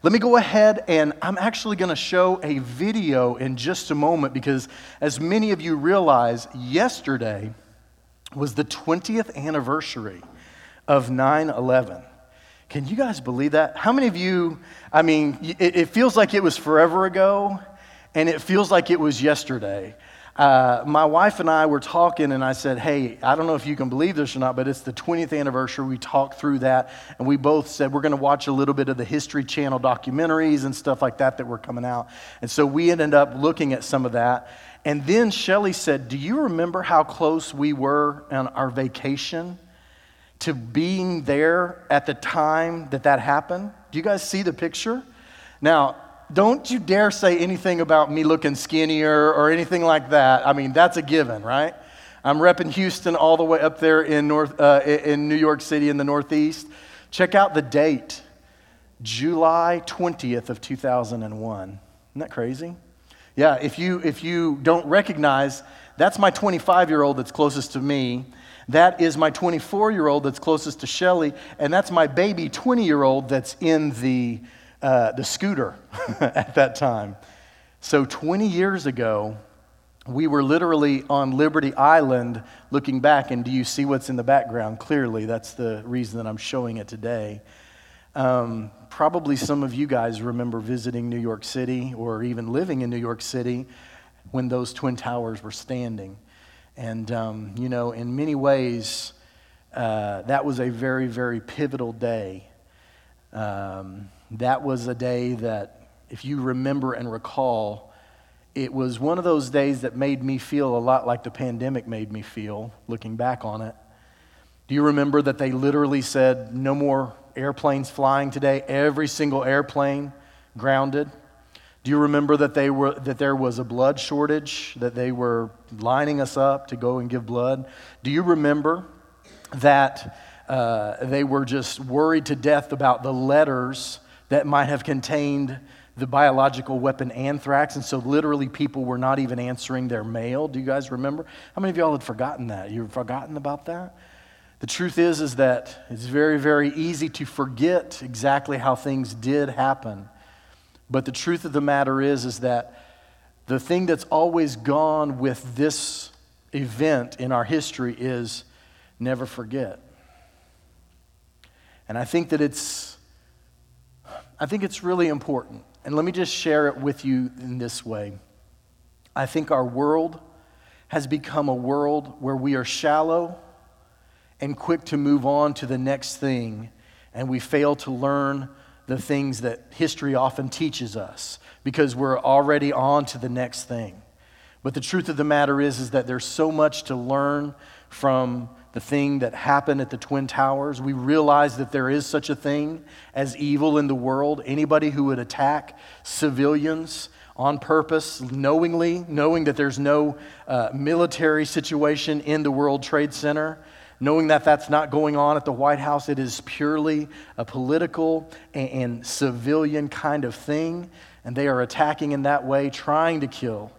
Let me go ahead and I'm actually going to show a video in just a moment because, as many of you realize, yesterday was the 20th anniversary of 9 11. Can you guys believe that? How many of you, I mean, it, it feels like it was forever ago and it feels like it was yesterday. Uh, my wife and I were talking, and I said, Hey, I don't know if you can believe this or not, but it's the 20th anniversary. We talked through that, and we both said we're going to watch a little bit of the History Channel documentaries and stuff like that that were coming out. And so we ended up looking at some of that. And then Shelly said, Do you remember how close we were on our vacation to being there at the time that that happened? Do you guys see the picture? Now, don't you dare say anything about me looking skinnier or anything like that. I mean, that's a given, right? I'm repping Houston all the way up there in, North, uh, in New York City in the Northeast. Check out the date July 20th of 2001. Isn't that crazy? Yeah, if you, if you don't recognize, that's my 25 year old that's closest to me. That is my 24 year old that's closest to Shelly. And that's my baby 20 year old that's in the uh, the scooter at that time. So 20 years ago, we were literally on Liberty Island looking back, and do you see what's in the background? Clearly, that's the reason that I'm showing it today. Um, probably some of you guys remember visiting New York City or even living in New York City when those Twin Towers were standing. And, um, you know, in many ways, uh, that was a very, very pivotal day. Um, that was a day that, if you remember and recall, it was one of those days that made me feel a lot like the pandemic made me feel, looking back on it. Do you remember that they literally said, no more airplanes flying today? Every single airplane grounded. Do you remember that, they were, that there was a blood shortage, that they were lining us up to go and give blood? Do you remember that uh, they were just worried to death about the letters that might have contained the biological weapon anthrax. And so, literally, people were not even answering their mail. Do you guys remember? How many of y'all had forgotten that? You've forgotten about that? The truth is, is that it's very, very easy to forget exactly how things did happen. But the truth of the matter is, is that the thing that's always gone with this event in our history is never forget. And I think that it's I think it's really important. And let me just share it with you in this way. I think our world has become a world where we are shallow and quick to move on to the next thing, and we fail to learn the things that history often teaches us because we're already on to the next thing. But the truth of the matter is, is that there's so much to learn from the thing that happened at the Twin Towers. We realize that there is such a thing as evil in the world. Anybody who would attack civilians on purpose, knowingly, knowing that there's no uh, military situation in the World Trade Center, knowing that that's not going on at the White House, it is purely a political and, and civilian kind of thing. And they are attacking in that way, trying to kill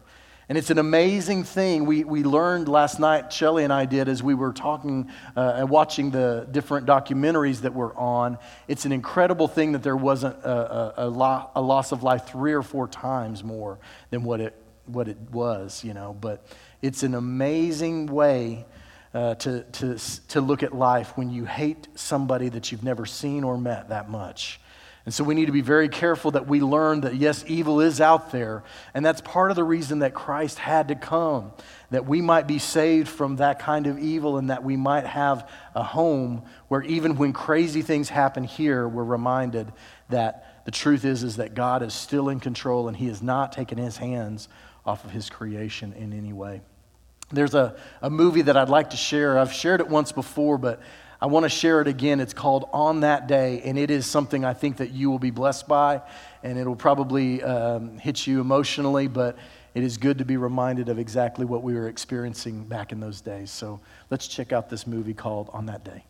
and it's an amazing thing we, we learned last night, Shelly and I did, as we were talking uh, and watching the different documentaries that were on. It's an incredible thing that there wasn't a, a, a, lo- a loss of life three or four times more than what it, what it was, you know. But it's an amazing way uh, to, to, to look at life when you hate somebody that you've never seen or met that much. And so we need to be very careful that we learn that, yes, evil is out there. And that's part of the reason that Christ had to come, that we might be saved from that kind of evil and that we might have a home where even when crazy things happen here, we're reminded that the truth is, is that God is still in control and He has not taken His hands off of His creation in any way. There's a, a movie that I'd like to share. I've shared it once before, but I want to share it again. It's called On That Day, and it is something I think that you will be blessed by, and it'll probably um, hit you emotionally, but it is good to be reminded of exactly what we were experiencing back in those days. So let's check out this movie called On That Day.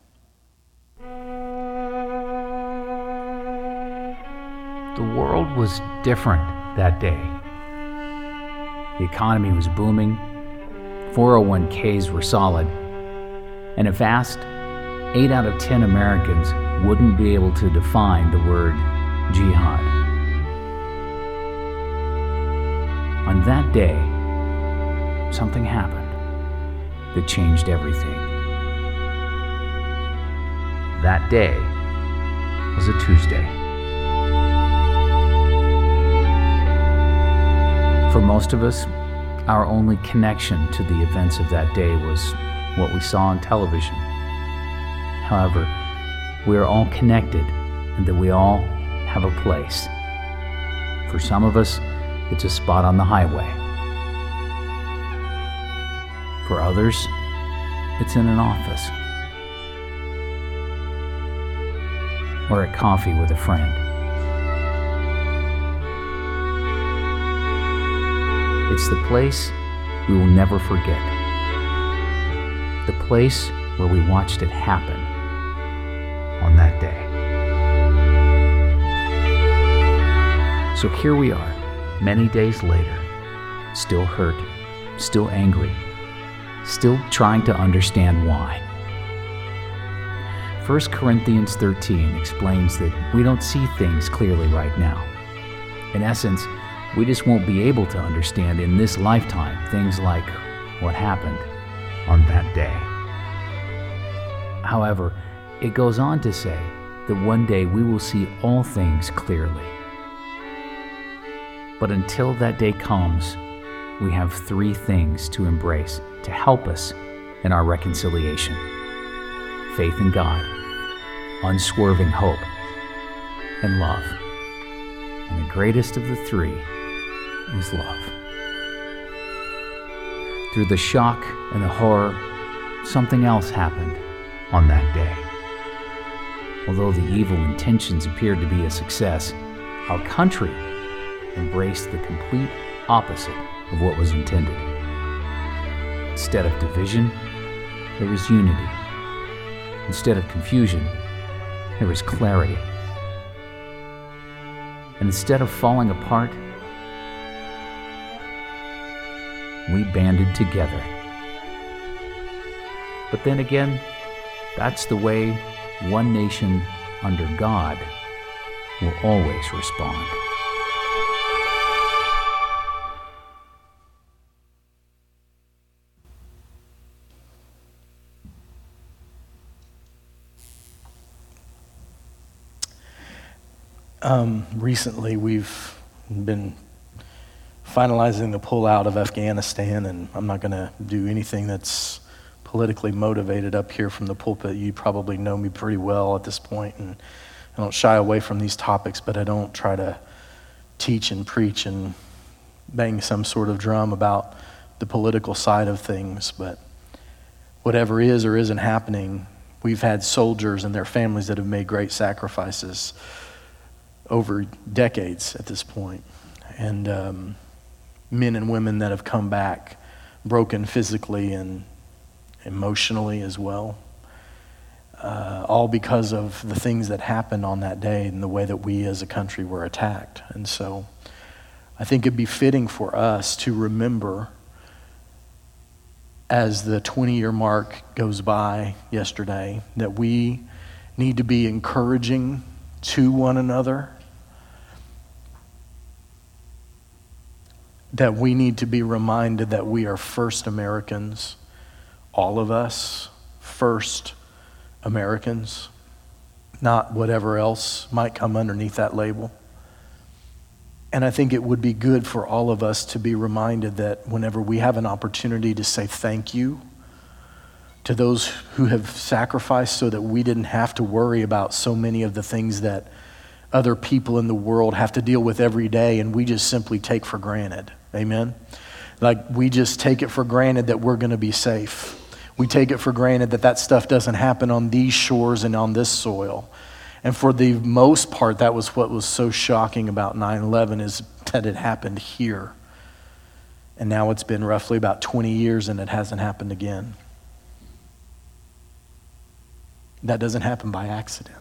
The world was different that day. The economy was booming, 401ks were solid, and a vast 8 out of 10 Americans wouldn't be able to define the word jihad. On that day, something happened that changed everything. That day was a Tuesday. For most of us, our only connection to the events of that day was what we saw on television However, we are all connected and that we all have a place. For some of us, it's a spot on the highway. For others, it's in an office or at coffee with a friend. It's the place we will never forget. The place where we watched it happen So here we are, many days later, still hurt, still angry, still trying to understand why. 1 Corinthians 13 explains that we don't see things clearly right now. In essence, we just won't be able to understand in this lifetime things like what happened on that day. However, it goes on to say that one day we will see all things clearly. But until that day comes, we have three things to embrace to help us in our reconciliation faith in God, unswerving hope, and love. And the greatest of the three is love. Through the shock and the horror, something else happened on that day. Although the evil intentions appeared to be a success, our country embraced the complete opposite of what was intended. Instead of division, there was unity. Instead of confusion, there was clarity. And instead of falling apart, we banded together. But then again, that's the way one nation under God will always respond. Um, recently, we've been finalizing the pullout of Afghanistan, and I'm not going to do anything that's politically motivated up here from the pulpit. You probably know me pretty well at this point, and I don't shy away from these topics, but I don't try to teach and preach and bang some sort of drum about the political side of things. But whatever is or isn't happening, we've had soldiers and their families that have made great sacrifices over decades at this point. And um, men and women that have come back broken physically and emotionally as well. Uh, all because of the things that happened on that day and the way that we as a country were attacked. And so I think it'd be fitting for us to remember as the 20 year mark goes by yesterday that we need to be encouraging to one another that we need to be reminded that we are first Americans, all of us, first Americans, not whatever else might come underneath that label. And I think it would be good for all of us to be reminded that whenever we have an opportunity to say thank you to those who have sacrificed so that we didn't have to worry about so many of the things that other people in the world have to deal with every day and we just simply take for granted. Amen? Like we just take it for granted that we're going to be safe. We take it for granted that that stuff doesn't happen on these shores and on this soil. And for the most part, that was what was so shocking about 9 11 is that it happened here. And now it's been roughly about 20 years and it hasn't happened again. That doesn't happen by accident.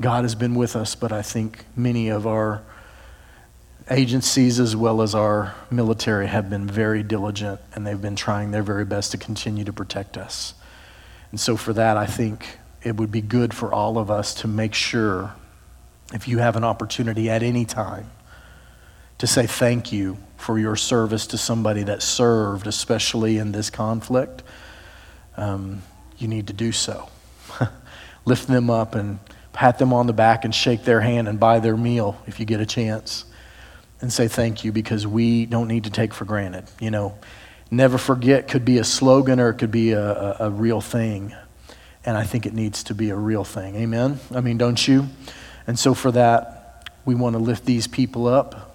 God has been with us, but I think many of our agencies as well as our military have been very diligent and they've been trying their very best to continue to protect us. And so, for that, I think it would be good for all of us to make sure, if you have an opportunity at any time, to say thank you for your service to somebody that served, especially in this conflict, um, you need to do so. Lift them up and pat them on the back and shake their hand and buy their meal if you get a chance and say thank you because we don't need to take for granted. You know, never forget could be a slogan or it could be a, a, a real thing. And I think it needs to be a real thing. Amen? I mean, don't you? And so for that, we want to lift these people up.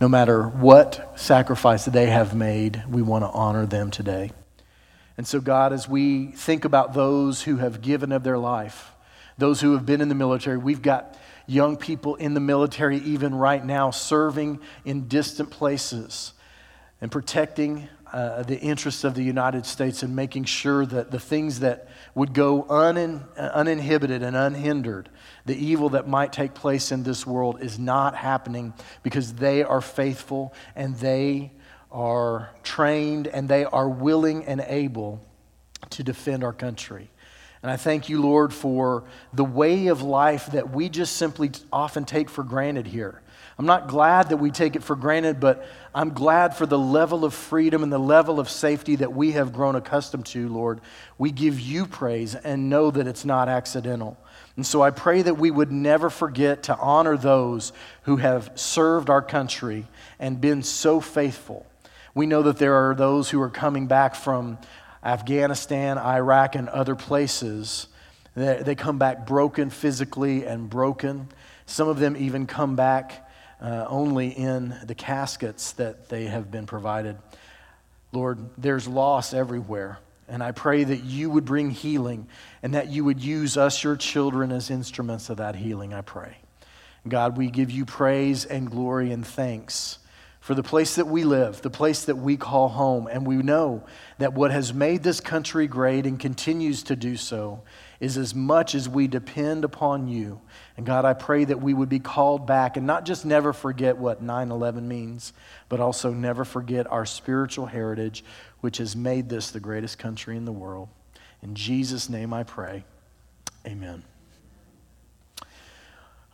No matter what sacrifice they have made, we want to honor them today. And so, God, as we think about those who have given of their life, those who have been in the military, we've got young people in the military even right now serving in distant places and protecting uh, the interests of the United States and making sure that the things that would go unin, uninhibited and unhindered, the evil that might take place in this world is not happening because they are faithful and they are trained and they are willing and able to defend our country. And I thank you, Lord, for the way of life that we just simply often take for granted here. I'm not glad that we take it for granted, but I'm glad for the level of freedom and the level of safety that we have grown accustomed to, Lord. We give you praise and know that it's not accidental. And so I pray that we would never forget to honor those who have served our country and been so faithful. We know that there are those who are coming back from Afghanistan, Iraq, and other places. They, come back broken physically and broken. Some of them even come back uh, only in the caskets that they have been provided. Lord, there's loss everywhere. And I pray that you would bring healing and that you would use us, your children, as instruments of that healing, I pray. God, we give you praise and glory and thanks for the place that we live, the place that we call home. And we know that what has made this country great and continues to do so is as much as we depend upon you. And God, I pray that we would be called back and not just never forget what 9 11 means, but also never forget our spiritual heritage, which has made this the greatest country in the world. In Jesus' name I pray. Amen.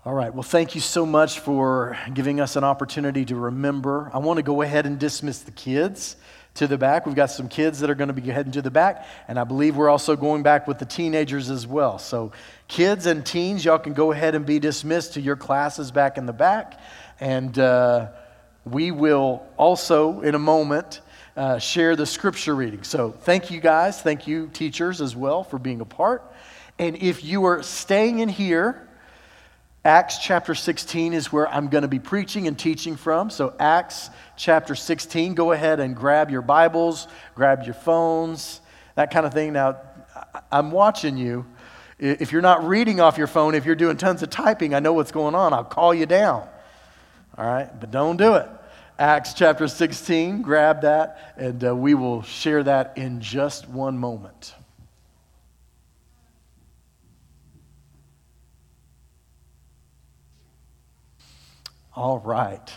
All right. Well, thank you so much for giving us an opportunity to remember. I want to go ahead and dismiss the kids to the back. We've got some kids that are going to be heading to the back, and I believe we're also going back with the teenagers as well. So, kids and teens, y'all can go ahead and be dismissed to your classes back in the back. And uh, we will also, in a moment, uh, share the scripture reading. So, thank you guys. Thank you, teachers, as well, for being a part. And if you are staying in here, Acts chapter 16 is where I'm going to be preaching and teaching from. So, Acts chapter 16, go ahead and grab your Bibles, grab your phones, that kind of thing. Now, I'm watching you. If you're not reading off your phone, if you're doing tons of typing, I know what's going on. I'll call you down. All right? But don't do it. Acts chapter 16, grab that, and uh, we will share that in just one moment. All right.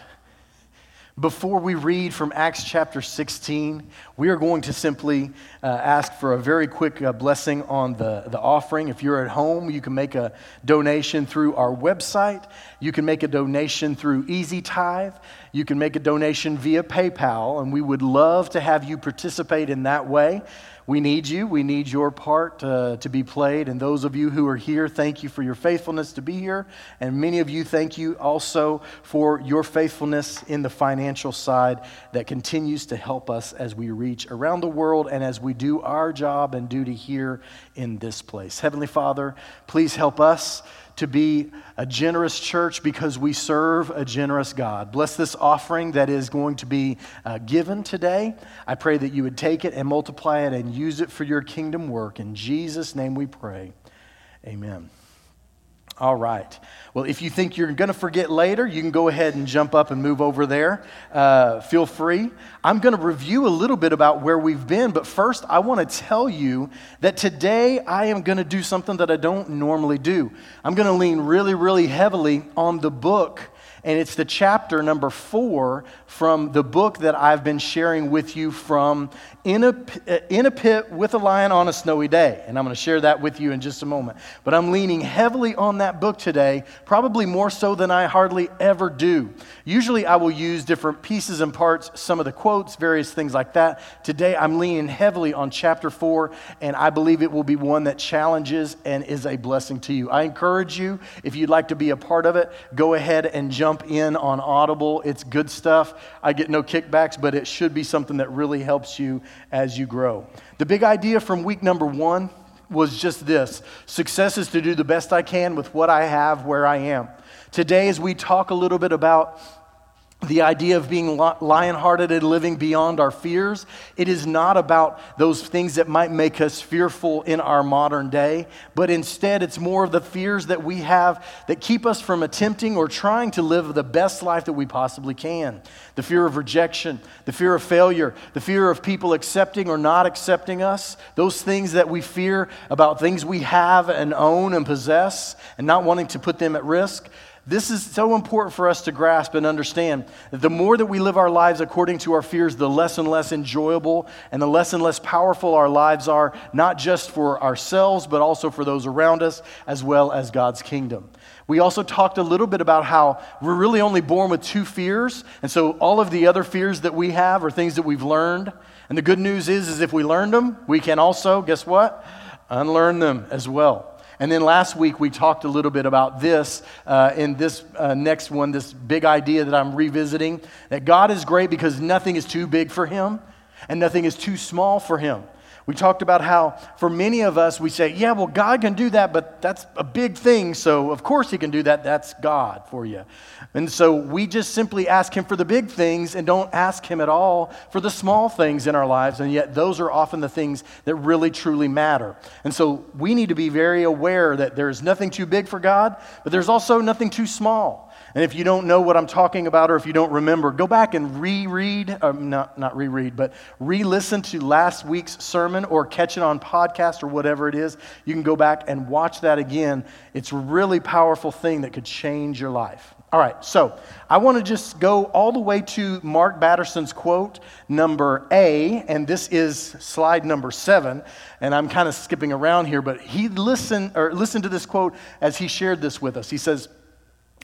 Before we read from Acts chapter 16, we are going to simply uh, ask for a very quick uh, blessing on the, the offering. If you're at home, you can make a donation through our website. You can make a donation through Easy Tithe. You can make a donation via PayPal, and we would love to have you participate in that way. We need you. We need your part uh, to be played. And those of you who are here, thank you for your faithfulness to be here. And many of you, thank you also for your faithfulness in the financial side that continues to help us as we reach around the world and as we do our job and duty here in this place. Heavenly Father, please help us to be a generous church because we serve a generous God. Bless this offering that is going to be uh, given today. I pray that you would take it and multiply it and use it for your kingdom work. In Jesus' name we pray. Amen. All right. Well, if you think you're going to forget later, you can go ahead and jump up and move over there. Uh, feel free. I'm going to review a little bit about where we've been, but first, I want to tell you that today I am going to do something that I don't normally do. I'm going to lean really, really heavily on the book and it's the chapter number four from the book that I've been sharing with you from In a, in a Pit with a Lion on a Snowy Day. And I'm going to share that with you in just a moment. But I'm leaning heavily on that book today, probably more so than I hardly ever do. Usually I will use different pieces and parts, some of the quotes, various things like that. Today I'm leaning heavily on chapter four, and I believe it will be one that challenges and is a blessing to you. I encourage you, if you'd like to be a part of it, go ahead and jump in on Audible. It's good stuff. I get no kickbacks, but it should be something that really helps you as you grow. The big idea from week number one was just this success is to do the best I can with what I have where I am. Today, as we talk a little bit about the idea of being lion hearted and living beyond our fears. It is not about those things that might make us fearful in our modern day, but instead it's more of the fears that we have that keep us from attempting or trying to live the best life that we possibly can. The fear of rejection, the fear of failure, the fear of people accepting or not accepting us, those things that we fear about things we have and own and possess and not wanting to put them at risk. This is so important for us to grasp and understand the more that we live our lives according to our fears, the less and less enjoyable and the less and less powerful our lives are, not just for ourselves, but also for those around us, as well as God's kingdom. We also talked a little bit about how we're really only born with two fears, and so all of the other fears that we have are things that we've learned. And the good news is, is if we learned them, we can also, guess what? Unlearn them as well. And then last week we talked a little bit about this uh, in this uh, next one, this big idea that I'm revisiting that God is great because nothing is too big for him and nothing is too small for him. We talked about how for many of us, we say, yeah, well, God can do that, but that's a big thing. So, of course, He can do that. That's God for you. And so we just simply ask Him for the big things and don't ask Him at all for the small things in our lives. And yet, those are often the things that really, truly matter. And so we need to be very aware that there's nothing too big for God, but there's also nothing too small. And if you don't know what I'm talking about or if you don't remember, go back and reread, um, not, not reread, but re listen to last week's sermon or catch it on podcast or whatever it is. You can go back and watch that again. It's a really powerful thing that could change your life. All right, so I want to just go all the way to Mark Batterson's quote number A, and this is slide number seven. And I'm kind of skipping around here, but he listened or listened to this quote as he shared this with us. He says,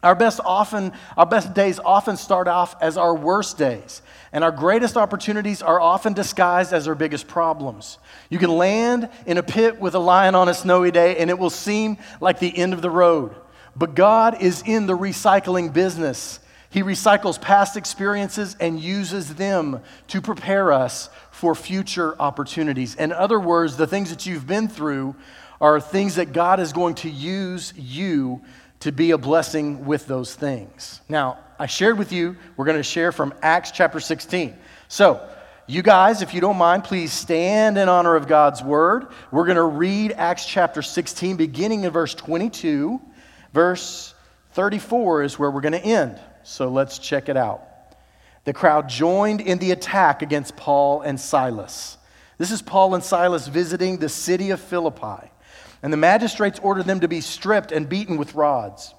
our best often, our best days often start off as our worst days, and our greatest opportunities are often disguised as our biggest problems. You can land in a pit with a lion on a snowy day, and it will seem like the end of the road. But God is in the recycling business. He recycles past experiences and uses them to prepare us for future opportunities. In other words, the things that you've been through are things that God is going to use you to be a blessing with those things. Now, I shared with you, we're going to share from Acts chapter 16. So, you guys, if you don't mind, please stand in honor of God's word. We're going to read Acts chapter 16, beginning in verse 22. Verse 34 is where we're going to end. So let's check it out. The crowd joined in the attack against Paul and Silas. This is Paul and Silas visiting the city of Philippi. And the magistrates ordered them to be stripped and beaten with rods.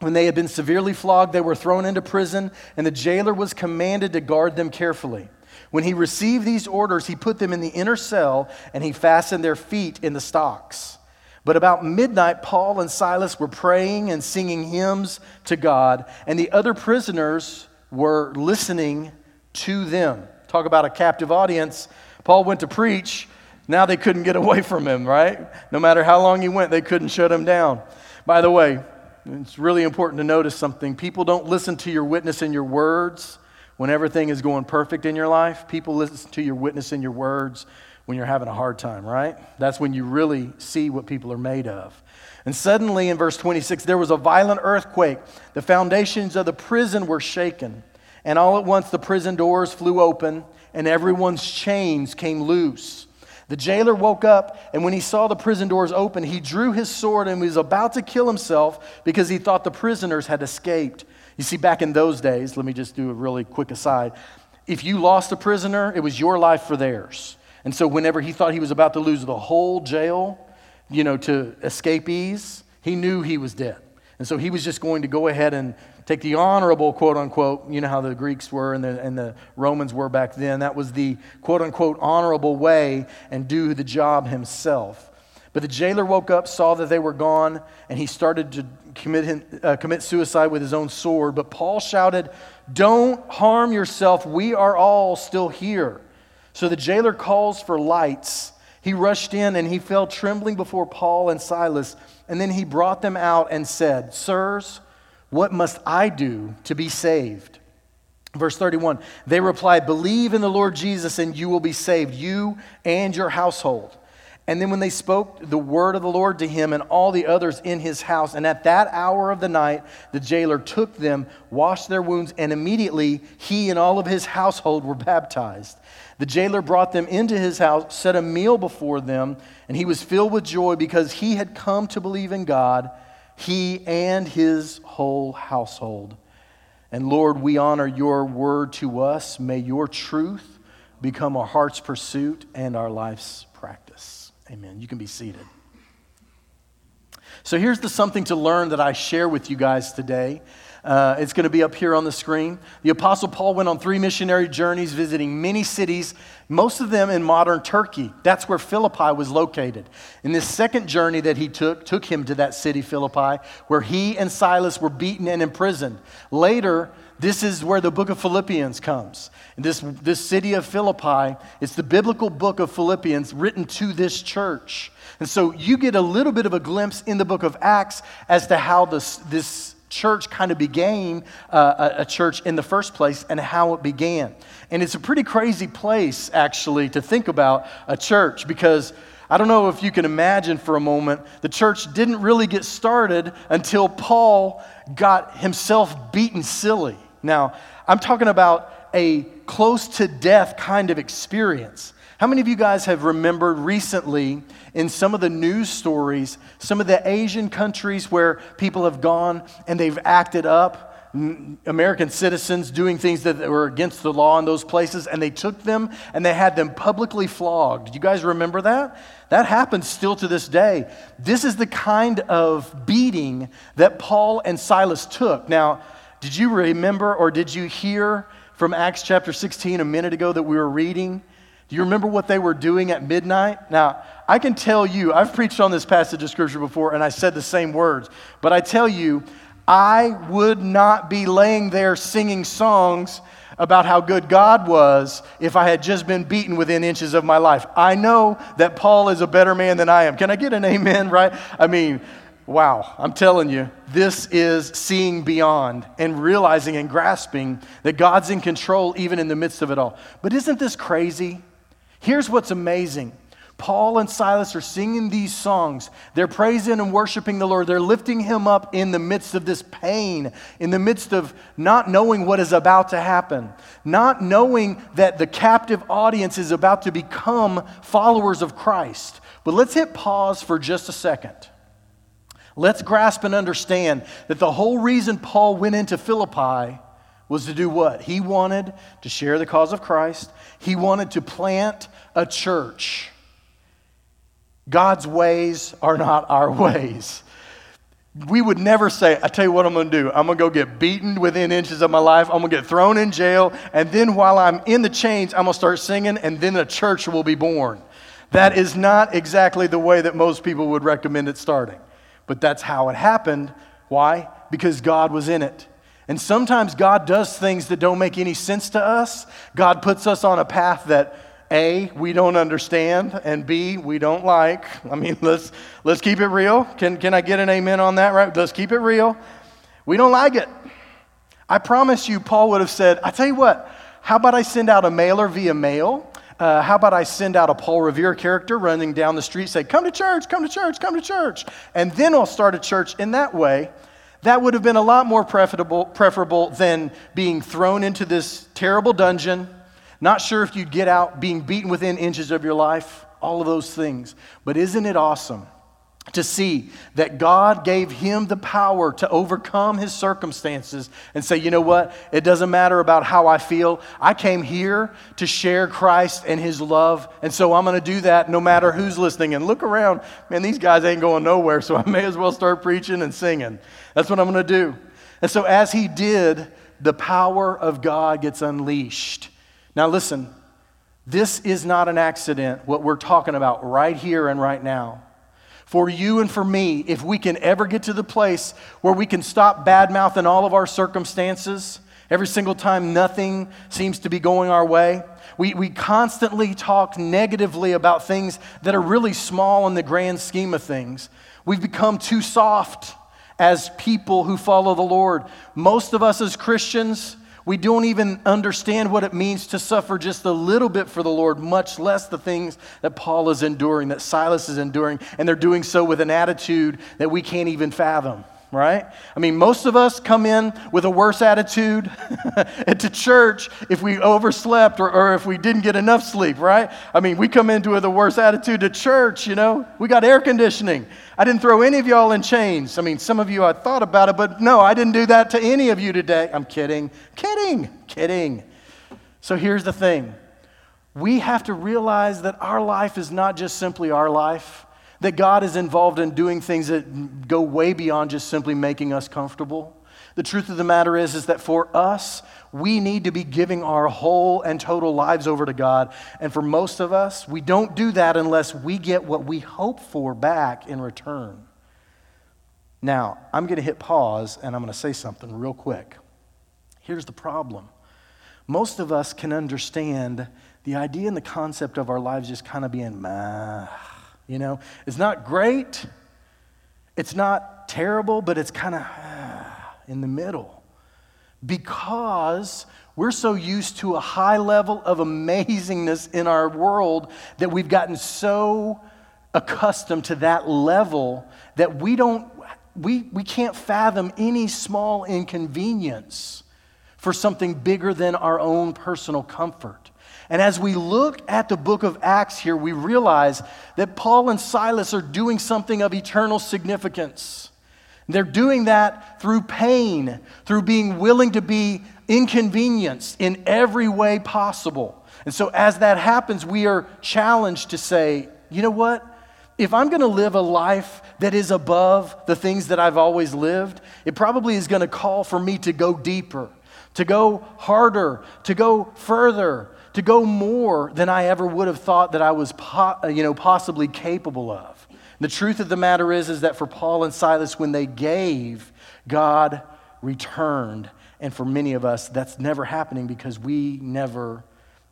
When they had been severely flogged, they were thrown into prison, and the jailer was commanded to guard them carefully. When he received these orders, he put them in the inner cell and he fastened their feet in the stocks. But about midnight, Paul and Silas were praying and singing hymns to God, and the other prisoners were listening to them. Talk about a captive audience. Paul went to preach, now they couldn't get away from him, right? No matter how long he went, they couldn't shut him down. By the way, it's really important to notice something. People don't listen to your witness and your words when everything is going perfect in your life. People listen to your witness and your words when you're having a hard time, right? That's when you really see what people are made of. And suddenly, in verse 26, there was a violent earthquake. The foundations of the prison were shaken. And all at once, the prison doors flew open, and everyone's chains came loose. The jailer woke up, and when he saw the prison doors open, he drew his sword and was about to kill himself because he thought the prisoners had escaped. You see, back in those days, let me just do a really quick aside. If you lost a prisoner, it was your life for theirs. And so, whenever he thought he was about to lose the whole jail, you know, to escapees, he knew he was dead. And so, he was just going to go ahead and take the honorable, quote unquote, you know how the Greeks were and the, and the Romans were back then. That was the quote unquote honorable way and do the job himself. But the jailer woke up, saw that they were gone, and he started to commit, uh, commit suicide with his own sword. But Paul shouted, Don't harm yourself. We are all still here. So the jailer calls for lights. He rushed in and he fell trembling before Paul and Silas. And then he brought them out and said, Sirs, what must I do to be saved? Verse 31 They replied, Believe in the Lord Jesus and you will be saved, you and your household. And then when they spoke the word of the Lord to him and all the others in his house, and at that hour of the night, the jailer took them, washed their wounds, and immediately he and all of his household were baptized. The jailer brought them into his house, set a meal before them, and he was filled with joy because he had come to believe in God, he and his whole household. And Lord, we honor your word to us. May your truth become our heart's pursuit and our life's practice. Amen. You can be seated. So here's the something to learn that I share with you guys today. Uh, it's going to be up here on the screen. The Apostle Paul went on three missionary journeys, visiting many cities, most of them in modern Turkey. That's where Philippi was located. And this second journey that he took took him to that city, Philippi, where he and Silas were beaten and imprisoned. Later, this is where the book of Philippians comes. This, this city of Philippi, it's the biblical book of Philippians written to this church. And so you get a little bit of a glimpse in the book of Acts as to how this, this church kind of became uh, a, a church in the first place and how it began. And it's a pretty crazy place, actually, to think about a church because I don't know if you can imagine for a moment, the church didn't really get started until Paul got himself beaten silly. Now, I'm talking about a close to death kind of experience. How many of you guys have remembered recently in some of the news stories, some of the Asian countries where people have gone and they've acted up? American citizens doing things that were against the law in those places, and they took them and they had them publicly flogged. Do you guys remember that? That happens still to this day. This is the kind of beating that Paul and Silas took. Now, did you remember or did you hear from Acts chapter 16 a minute ago that we were reading? Do you remember what they were doing at midnight? Now, I can tell you, I've preached on this passage of scripture before and I said the same words, but I tell you, I would not be laying there singing songs about how good God was if I had just been beaten within inches of my life. I know that Paul is a better man than I am. Can I get an amen, right? I mean, Wow, I'm telling you, this is seeing beyond and realizing and grasping that God's in control even in the midst of it all. But isn't this crazy? Here's what's amazing Paul and Silas are singing these songs. They're praising and worshiping the Lord. They're lifting him up in the midst of this pain, in the midst of not knowing what is about to happen, not knowing that the captive audience is about to become followers of Christ. But let's hit pause for just a second. Let's grasp and understand that the whole reason Paul went into Philippi was to do what? He wanted to share the cause of Christ, he wanted to plant a church. God's ways are not our ways. We would never say, I tell you what I'm going to do. I'm going to go get beaten within inches of my life. I'm going to get thrown in jail. And then while I'm in the chains, I'm going to start singing, and then a church will be born. That is not exactly the way that most people would recommend it starting. But that's how it happened. Why? Because God was in it. And sometimes God does things that don't make any sense to us. God puts us on a path that A, we don't understand, and B, we don't like. I mean, let's, let's keep it real. Can, can I get an amen on that, right? Let's keep it real. We don't like it. I promise you, Paul would have said, I tell you what, how about I send out a mailer via mail? Uh, how about I send out a Paul Revere character running down the street, say, Come to church, come to church, come to church. And then I'll start a church in that way. That would have been a lot more preferable, preferable than being thrown into this terrible dungeon, not sure if you'd get out, being beaten within inches of your life, all of those things. But isn't it awesome? To see that God gave him the power to overcome his circumstances and say, you know what? It doesn't matter about how I feel. I came here to share Christ and his love. And so I'm going to do that no matter who's listening. And look around, man, these guys ain't going nowhere. So I may as well start preaching and singing. That's what I'm going to do. And so, as he did, the power of God gets unleashed. Now, listen, this is not an accident, what we're talking about right here and right now. For you and for me, if we can ever get to the place where we can stop bad mouthing all of our circumstances, every single time nothing seems to be going our way, we, we constantly talk negatively about things that are really small in the grand scheme of things. We've become too soft as people who follow the Lord. Most of us as Christians, we don't even understand what it means to suffer just a little bit for the Lord, much less the things that Paul is enduring, that Silas is enduring, and they're doing so with an attitude that we can't even fathom right? I mean, most of us come in with a worse attitude to church if we overslept or, or, if we didn't get enough sleep, right? I mean, we come into with a worse attitude to church, you know? We got air conditioning. I didn't throw any of y'all in chains. I mean, some of you, I thought about it, but no, I didn't do that to any of you today. I'm kidding, kidding, kidding. So here's the thing we have to realize that our life is not just simply our life that God is involved in doing things that go way beyond just simply making us comfortable. The truth of the matter is, is that for us, we need to be giving our whole and total lives over to God. And for most of us, we don't do that unless we get what we hope for back in return. Now, I'm going to hit pause and I'm going to say something real quick. Here's the problem most of us can understand the idea and the concept of our lives just kind of being, meh you know, it's not great, it's not terrible, but it's kind of ah, in the middle. Because we're so used to a high level of amazingness in our world that we've gotten so accustomed to that level that we don't we, we can't fathom any small inconvenience for something bigger than our own personal comfort. And as we look at the book of Acts here, we realize that Paul and Silas are doing something of eternal significance. They're doing that through pain, through being willing to be inconvenienced in every way possible. And so, as that happens, we are challenged to say, you know what? If I'm going to live a life that is above the things that I've always lived, it probably is going to call for me to go deeper, to go harder, to go further, to go more than I ever would have thought that I was po- uh, you know, possibly capable of. The truth of the matter is, is that for Paul and Silas, when they gave, God returned. And for many of us, that's never happening because we never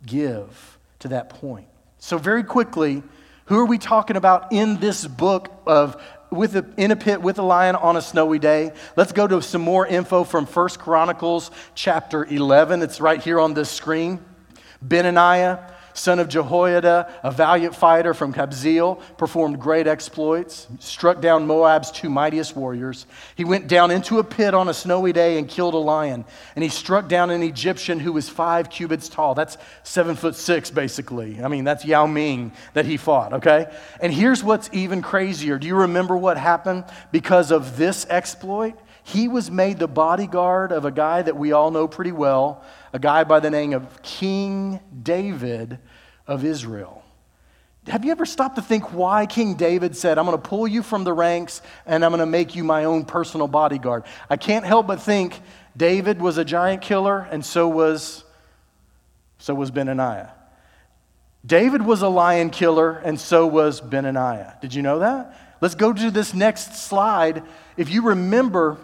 give to that point. So, very quickly, who are we talking about in this book of with a, in a pit with a lion on a snowy day? Let's go to some more info from First Chronicles chapter 11. It's right here on this screen. Benaniah, son of Jehoiada, a valiant fighter from Kabzeel, performed great exploits, struck down Moab's two mightiest warriors. He went down into a pit on a snowy day and killed a lion. And he struck down an Egyptian who was five cubits tall. That's seven foot six, basically. I mean, that's Yao Ming that he fought, okay? And here's what's even crazier. Do you remember what happened because of this exploit? He was made the bodyguard of a guy that we all know pretty well, a guy by the name of King David of Israel. Have you ever stopped to think why King David said, I'm going to pull you from the ranks and I'm going to make you my own personal bodyguard? I can't help but think David was a giant killer and so was, so was Benaniah. David was a lion killer and so was Benaniah. Did you know that? Let's go to this next slide. If you remember,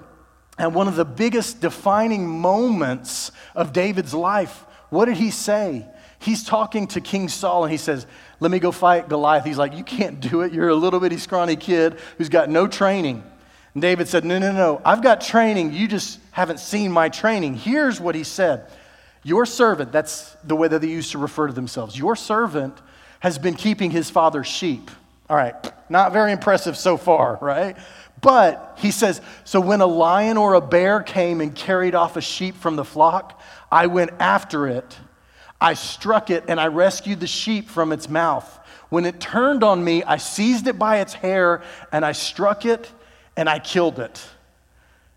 and one of the biggest defining moments of David's life, what did he say? He's talking to King Saul and he says, Let me go fight Goliath. He's like, You can't do it. You're a little bitty scrawny kid who's got no training. And David said, No, no, no. I've got training. You just haven't seen my training. Here's what he said Your servant, that's the way that they used to refer to themselves, your servant has been keeping his father's sheep. All right, not very impressive so far, right? But he says, So when a lion or a bear came and carried off a sheep from the flock, I went after it. I struck it and I rescued the sheep from its mouth. When it turned on me, I seized it by its hair and I struck it and I killed it.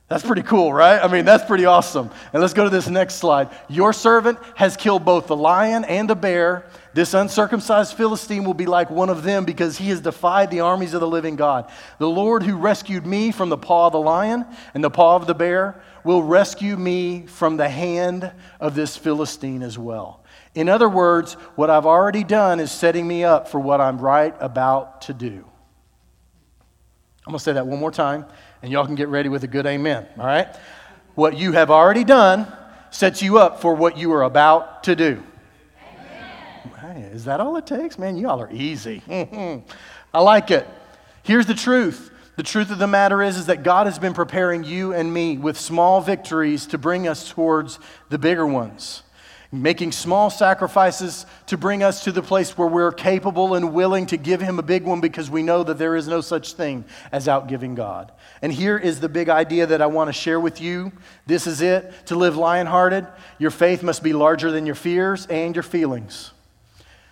That's pretty cool, right? I mean, that's pretty awesome. And let's go to this next slide. Your servant has killed both the lion and the bear. This uncircumcised Philistine will be like one of them because he has defied the armies of the living God. The Lord who rescued me from the paw of the lion and the paw of the bear will rescue me from the hand of this Philistine as well. In other words, what I've already done is setting me up for what I'm right about to do. I'm going to say that one more time, and y'all can get ready with a good amen, all right? What you have already done sets you up for what you are about to do. Hey, is that all it takes? Man, y'all are easy. I like it. Here's the truth. The truth of the matter is, is that God has been preparing you and me with small victories to bring us towards the bigger ones making small sacrifices to bring us to the place where we're capable and willing to give Him a big one because we know that there is no such thing as outgiving God. And here is the big idea that I want to share with you. This is it. To live lion hearted, your faith must be larger than your fears and your feelings.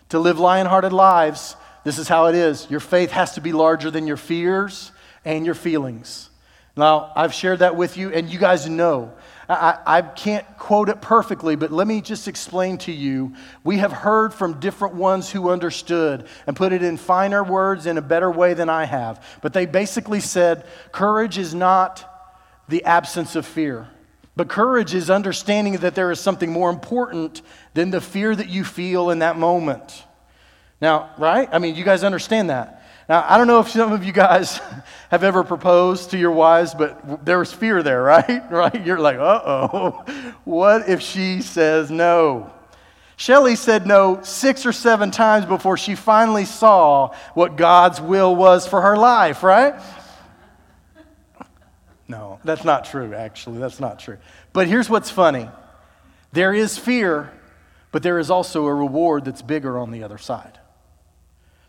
To live lion hearted lives, this is how it is. Your faith has to be larger than your fears and your feelings. Now, I've shared that with you, and you guys know I, I, can't quote it perfectly, but let me just explain to you. We have heard from different ones who understood and put it in finer words in a better way than I have. But they basically said courage is not the absence of fear, but courage is understanding that there is something more important than the fear that you feel in that moment. Now, right? I mean, you guys understand that. Now, I don't know if some of you guys have ever proposed to your wives, but there was fear there, right? Right? You're like, uh oh, what if she says no? Shelly said no six or seven times before she finally saw what God's will was for her life, right? No, that's not true, actually. That's not true. But here's what's funny there is fear, but there is also a reward that's bigger on the other side.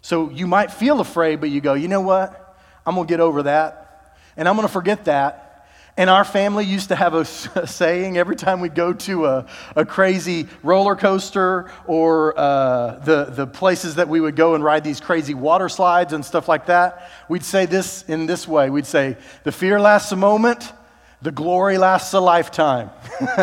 So you might feel afraid, but you go, you know what? I'm going to get over that, and I'm going to forget that. And our family used to have a, a saying every time we'd go to a, a crazy roller coaster or uh, the, the places that we would go and ride these crazy water slides and stuff like that. We'd say this in this way We'd say, The fear lasts a moment, the glory lasts a lifetime.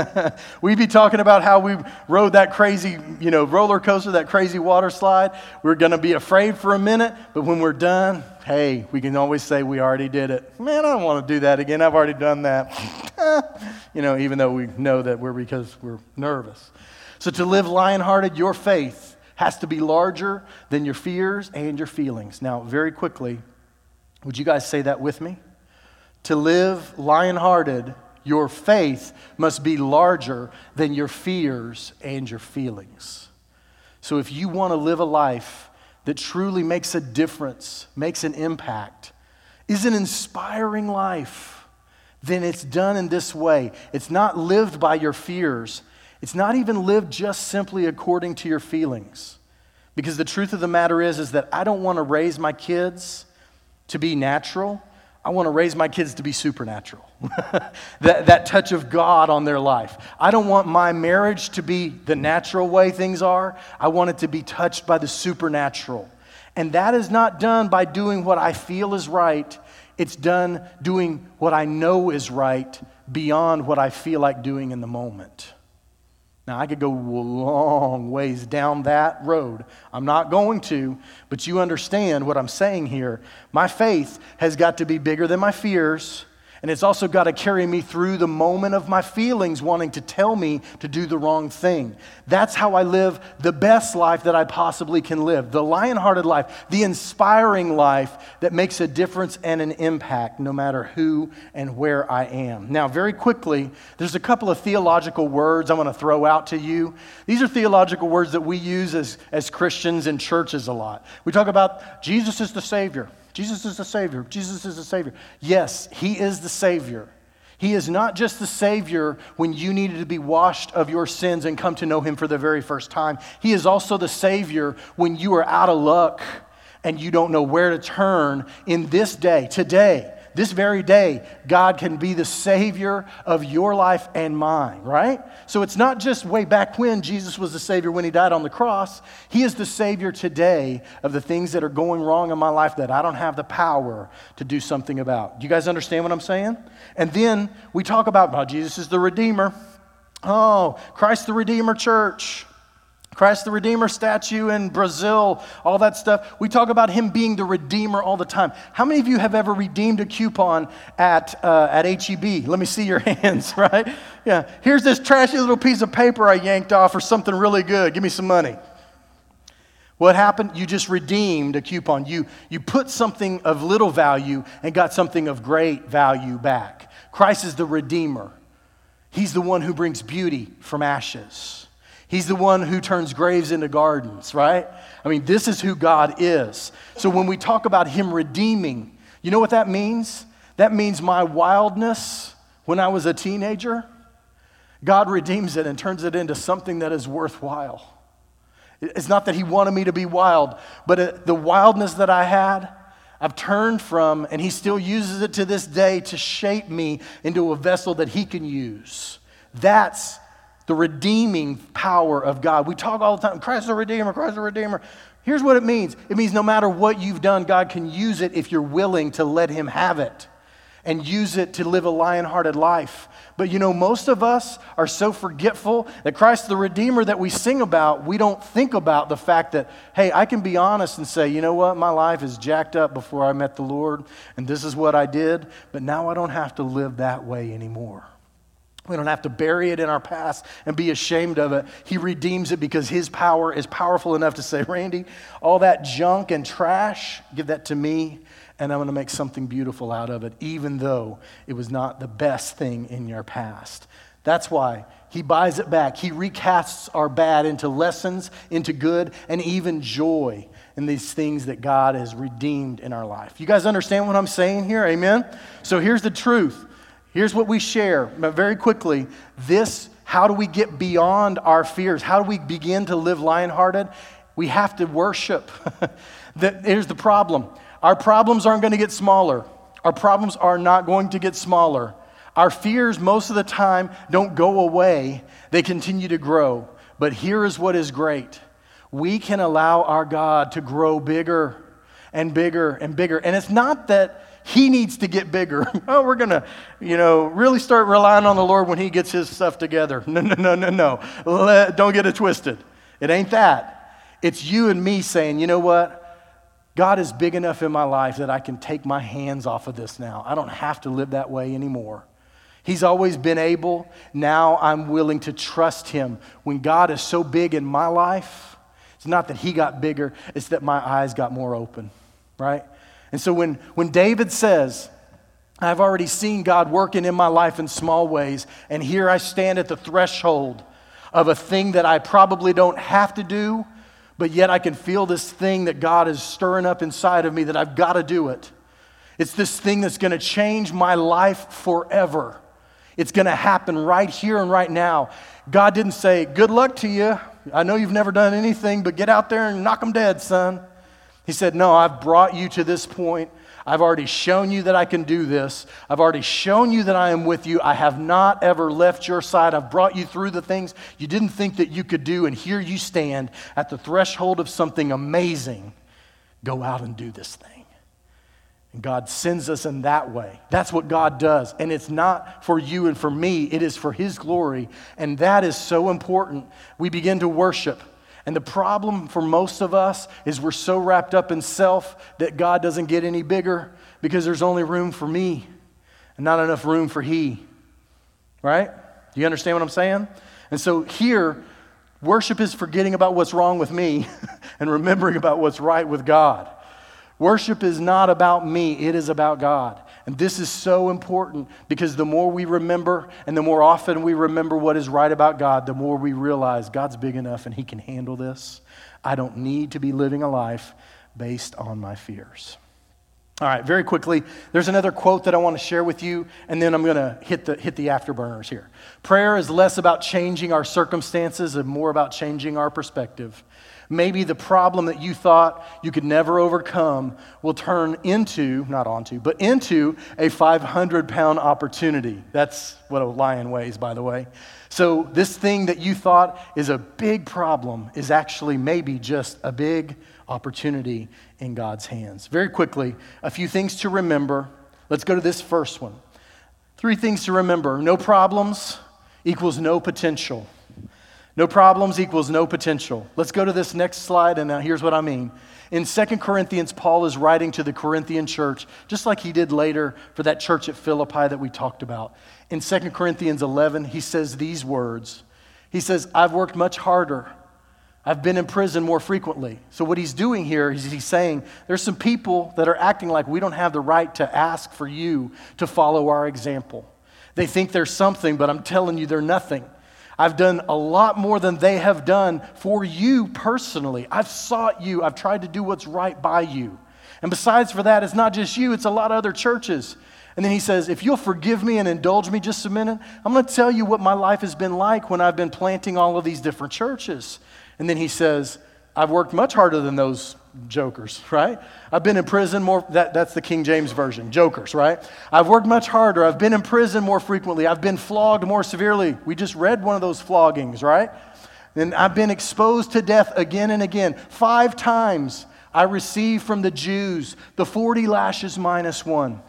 We'd be talking about how we rode that crazy, you know, roller coaster, that crazy water slide. We're going to be afraid for a minute, but when we're done, hey, we can always say we already did it. Man, I don't want to do that again. I've already done that. you know, even though we know that we're because we're nervous. So to live lion-hearted, your faith has to be larger than your fears and your feelings. Now, very quickly, would you guys say that with me? To live lion hearted, your faith must be larger than your fears and your feelings. So, if you want to live a life that truly makes a difference, makes an impact, is an inspiring life, then it's done in this way. It's not lived by your fears, it's not even lived just simply according to your feelings. Because the truth of the matter is, is that I don't want to raise my kids to be natural. I want to raise my kids to be supernatural. that, that touch of God on their life. I don't want my marriage to be the natural way things are. I want it to be touched by the supernatural. And that is not done by doing what I feel is right, it's done doing what I know is right beyond what I feel like doing in the moment. Now, I could go long ways down that road. I'm not going to, but you understand what I'm saying here. My faith has got to be bigger than my fears and it's also got to carry me through the moment of my feelings wanting to tell me to do the wrong thing. That's how I live the best life that I possibly can live the lion hearted life, the inspiring life that makes a difference and an impact no matter who and where I am. Now, very quickly, there's a couple of theological words I want to throw out to you. These are theological words that we use as, as Christians in churches a lot. We talk about Jesus is the Savior. Jesus is the Savior. Jesus is the Savior. Yes, He is the Savior. He is not just the Savior when you needed to be washed of your sins and come to know Him for the very first time. He is also the Savior when you are out of luck and you don't know where to turn in this day, today this very day, God can be the Savior of your life and mine, right? So it's not just way back when Jesus was the Savior when He died on the cross. He is the Savior today of the things that are going wrong in my life that I don't have the power to do something about. Do you guys understand what I'm saying? And then we talk about, well, Jesus is the Redeemer. Oh, Christ the Redeemer Church. Christ the Redeemer statue in Brazil, all that stuff. We talk about him being the Redeemer all the time. How many of you have ever redeemed a coupon at, uh, at HEB? Let me see your hands, right? Yeah. Here's this trashy little piece of paper I yanked off for something really good. Give me some money. What happened? You just redeemed a coupon. You, you put something of little value and got something of great value back. Christ is the Redeemer, He's the one who brings beauty from ashes. He's the one who turns graves into gardens, right? I mean, this is who God is. So when we talk about Him redeeming, you know what that means? That means my wildness when I was a teenager, God redeems it and turns it into something that is worthwhile. It's not that He wanted me to be wild, but the wildness that I had, I've turned from, and He still uses it to this day to shape me into a vessel that He can use. That's the redeeming power of God. We talk all the time Christ is a Redeemer, Christ is a Redeemer. Here's what it means it means no matter what you've done, God can use it if you're willing to let Him have it and use it to live a lion hearted life. But you know, most of us are so forgetful that Christ the Redeemer that we sing about, we don't think about the fact that, hey, I can be honest and say, you know what, my life is jacked up before I met the Lord, and this is what I did, but now I don't have to live that way anymore. We don't have to bury it in our past and be ashamed of it. He redeems it because His power is powerful enough to say, Randy, all that junk and trash, give that to me, and I'm going to make something beautiful out of it, even though it was not the best thing in your past. That's why He buys it back. He recasts our bad into lessons, into good, and even joy in these things that God has redeemed in our life. You guys understand what I'm saying here? Amen? So here's the truth Here's what we share very quickly. This, how do we get beyond our fears? How do we begin to live lion hearted? We have to worship. that, Here's the problem our problems aren't going to get smaller. Our problems are not going to get smaller. Our fears, most of the time, don't go away, they continue to grow. But here is what is great we can allow our God to grow bigger and bigger and bigger. And it's not that he needs to get bigger. oh, we're going to, you know, really start relying on the Lord when he gets his stuff together. No, no, no, no, no. Let, don't get it twisted. It ain't that. It's you and me saying, you know what? God is big enough in my life that I can take my hands off of this now. I don't have to live that way anymore. He's always been able. Now I'm willing to trust him. When God is so big in my life, it's not that he got bigger, it's that my eyes got more open, right? And so when, when David says, I've already seen God working in my life in small ways, and here I stand at the threshold of a thing that I probably don't have to do, but yet I can feel this thing that God is stirring up inside of me that I've got to do it. It's this thing that's going to change my life forever. It's going to happen right here and right now. God didn't say, Good luck to you. I know you've never done anything, but get out there and knock them dead, son. He said, No, I've brought you to this point. I've already shown you that I can do this. I've already shown you that I am with you. I have not ever left your side. I've brought you through the things you didn't think that you could do, and here you stand at the threshold of something amazing. Go out and do this thing. And God sends us in that way. That's what God does. And it's not for you and for me, it is for His glory. And that is so important. We begin to worship. And the problem for most of us is we're so wrapped up in self that God doesn't get any bigger because there's only room for me and not enough room for He. Right? Do you understand what I'm saying? And so here, worship is forgetting about what's wrong with me and remembering about what's right with God. Worship is not about me, it is about God. And this is so important because the more we remember and the more often we remember what is right about God, the more we realize God's big enough and He can handle this. I don't need to be living a life based on my fears. All right, very quickly, there's another quote that I want to share with you, and then I'm going to hit the, hit the afterburners here. Prayer is less about changing our circumstances and more about changing our perspective. Maybe the problem that you thought you could never overcome will turn into, not onto, but into a 500 pound opportunity. That's what a lion weighs, by the way. So, this thing that you thought is a big problem is actually maybe just a big opportunity in God's hands. Very quickly, a few things to remember. Let's go to this first one. Three things to remember no problems equals no potential. No problems equals no potential. Let's go to this next slide, and now here's what I mean. In 2 Corinthians, Paul is writing to the Corinthian church, just like he did later for that church at Philippi that we talked about. In 2 Corinthians 11, he says these words He says, I've worked much harder. I've been in prison more frequently. So, what he's doing here is he's saying there's some people that are acting like we don't have the right to ask for you to follow our example. They think they're something, but I'm telling you, they're nothing. I've done a lot more than they have done for you personally. I've sought you, I've tried to do what's right by you. And besides for that, it's not just you, it's a lot of other churches. And then he says, If you'll forgive me and indulge me just a minute, I'm going to tell you what my life has been like when I've been planting all of these different churches. And then he says, I've worked much harder than those jokers, right? I've been in prison more, that, that's the King James Version, jokers, right? I've worked much harder. I've been in prison more frequently. I've been flogged more severely. We just read one of those floggings, right? And I've been exposed to death again and again. Five times I received from the Jews the 40 lashes minus one.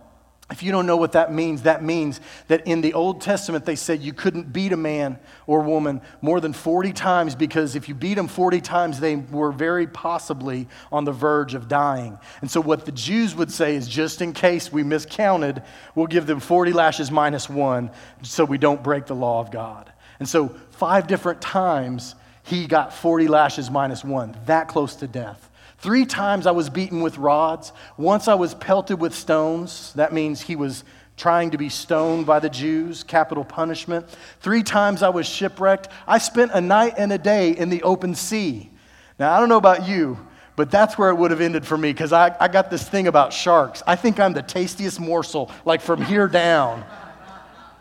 If you don't know what that means, that means that in the Old Testament they said you couldn't beat a man or woman more than 40 times because if you beat them 40 times, they were very possibly on the verge of dying. And so, what the Jews would say is just in case we miscounted, we'll give them 40 lashes minus one so we don't break the law of God. And so, five different times he got 40 lashes minus one, that close to death. Three times I was beaten with rods. Once I was pelted with stones. That means he was trying to be stoned by the Jews, capital punishment. Three times I was shipwrecked. I spent a night and a day in the open sea. Now, I don't know about you, but that's where it would have ended for me because I, I got this thing about sharks. I think I'm the tastiest morsel, like from here down.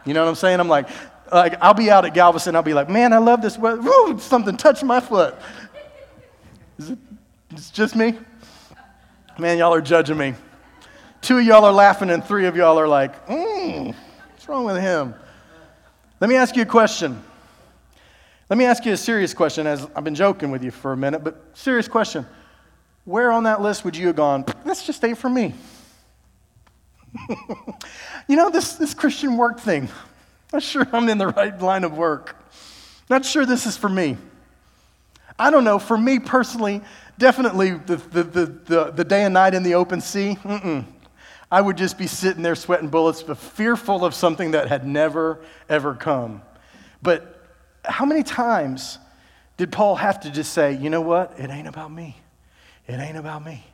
You know what I'm saying? I'm like, like I'll be out at Galveston, I'll be like, man, I love this weather. Woo, something touched my foot. It's just me? Man, y'all are judging me. Two of y'all are laughing, and three of y'all are like, mm, what's wrong with him? Let me ask you a question. Let me ask you a serious question, as I've been joking with you for a minute, but serious question. Where on that list would you have gone, that's just ain't for me? you know, this, this Christian work thing, not sure I'm in the right line of work. Not sure this is for me. I don't know, for me personally, definitely the, the, the, the, the day and night in the open sea, mm-mm. I would just be sitting there sweating bullets, but fearful of something that had never, ever come. But how many times did Paul have to just say, you know what? It ain't about me. It ain't about me.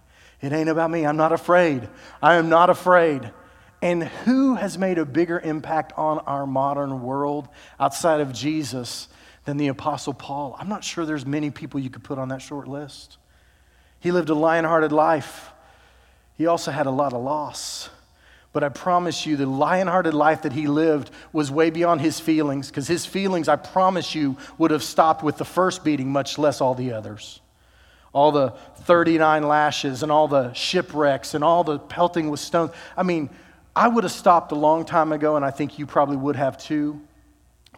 It ain't about me. I'm not afraid. I am not afraid. And who has made a bigger impact on our modern world outside of Jesus than the Apostle Paul? I'm not sure there's many people you could put on that short list. He lived a lion hearted life. He also had a lot of loss. But I promise you, the lion hearted life that he lived was way beyond his feelings, because his feelings, I promise you, would have stopped with the first beating, much less all the others. All the 39 lashes and all the shipwrecks and all the pelting with stones. I mean, I would have stopped a long time ago, and I think you probably would have too.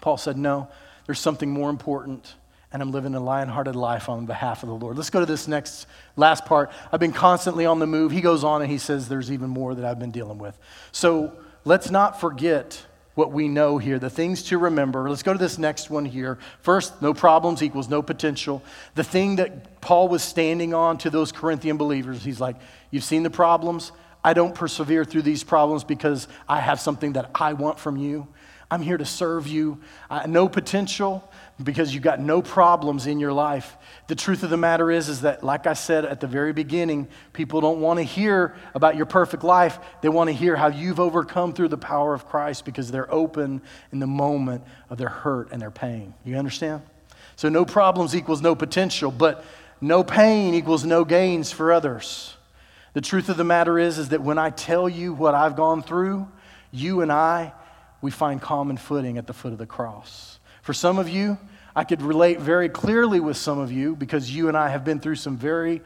Paul said, No, there's something more important and I'm living a lion hearted life on behalf of the Lord. Let's go to this next, last part. I've been constantly on the move. He goes on and he says, There's even more that I've been dealing with. So let's not forget what we know here, the things to remember. Let's go to this next one here. First, no problems equals no potential. The thing that Paul was standing on to those Corinthian believers, he's like, You've seen the problems. I don't persevere through these problems because I have something that I want from you. I'm here to serve you. No potential because you've got no problems in your life. The truth of the matter is, is that, like I said at the very beginning, people don't want to hear about your perfect life. They want to hear how you've overcome through the power of Christ because they're open in the moment of their hurt and their pain. You understand? So, no problems equals no potential, but no pain equals no gains for others. The truth of the matter is, is that when I tell you what I've gone through, you and I, we find common footing at the foot of the cross. For some of you, I could relate very clearly with some of you because you and I have been through some very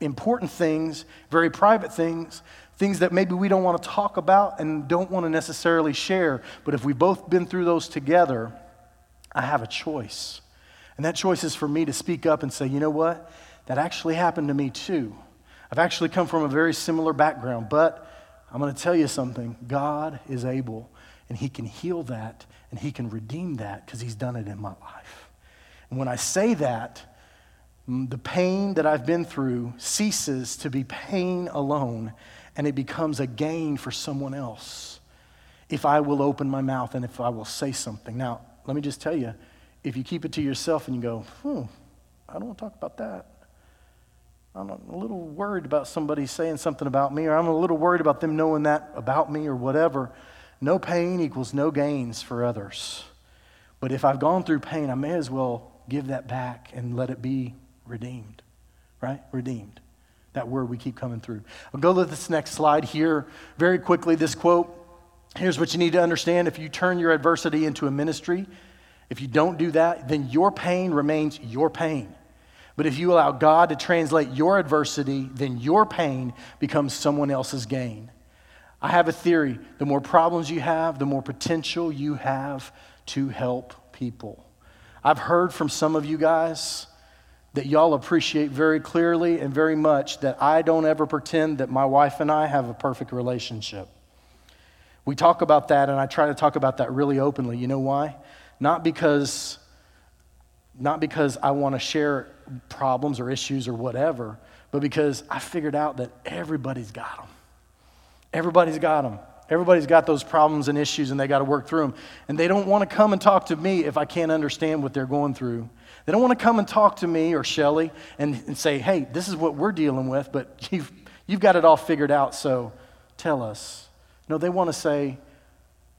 important things, very private things, things that maybe we don't want to talk about and don't want to necessarily share. But if we've both been through those together, I have a choice. And that choice is for me to speak up and say, you know what? That actually happened to me too. I've actually come from a very similar background, but I'm going to tell you something God is able and He can heal that and He can redeem that because He's done it in my life. And when I say that, the pain that I've been through ceases to be pain alone and it becomes a gain for someone else if I will open my mouth and if I will say something. Now, let me just tell you if you keep it to yourself and you go, hmm, I don't want to talk about that. I'm a little worried about somebody saying something about me, or I'm a little worried about them knowing that about me, or whatever. No pain equals no gains for others. But if I've gone through pain, I may as well give that back and let it be redeemed, right? Redeemed. That word we keep coming through. I'll go to this next slide here very quickly. This quote here's what you need to understand if you turn your adversity into a ministry, if you don't do that, then your pain remains your pain. But if you allow God to translate your adversity, then your pain becomes someone else's gain. I have a theory the more problems you have, the more potential you have to help people. I've heard from some of you guys that y'all appreciate very clearly and very much that I don't ever pretend that my wife and I have a perfect relationship. We talk about that, and I try to talk about that really openly. You know why? Not because, not because I want to share problems or issues or whatever, but because I figured out that everybody's got them. Everybody's got them. Everybody's got those problems and issues, and they got to work through them. And they don't want to come and talk to me if I can't understand what they're going through. They don't want to come and talk to me or Shelly and, and say, hey, this is what we're dealing with, but you've, you've got it all figured out, so tell us. No, they want to say,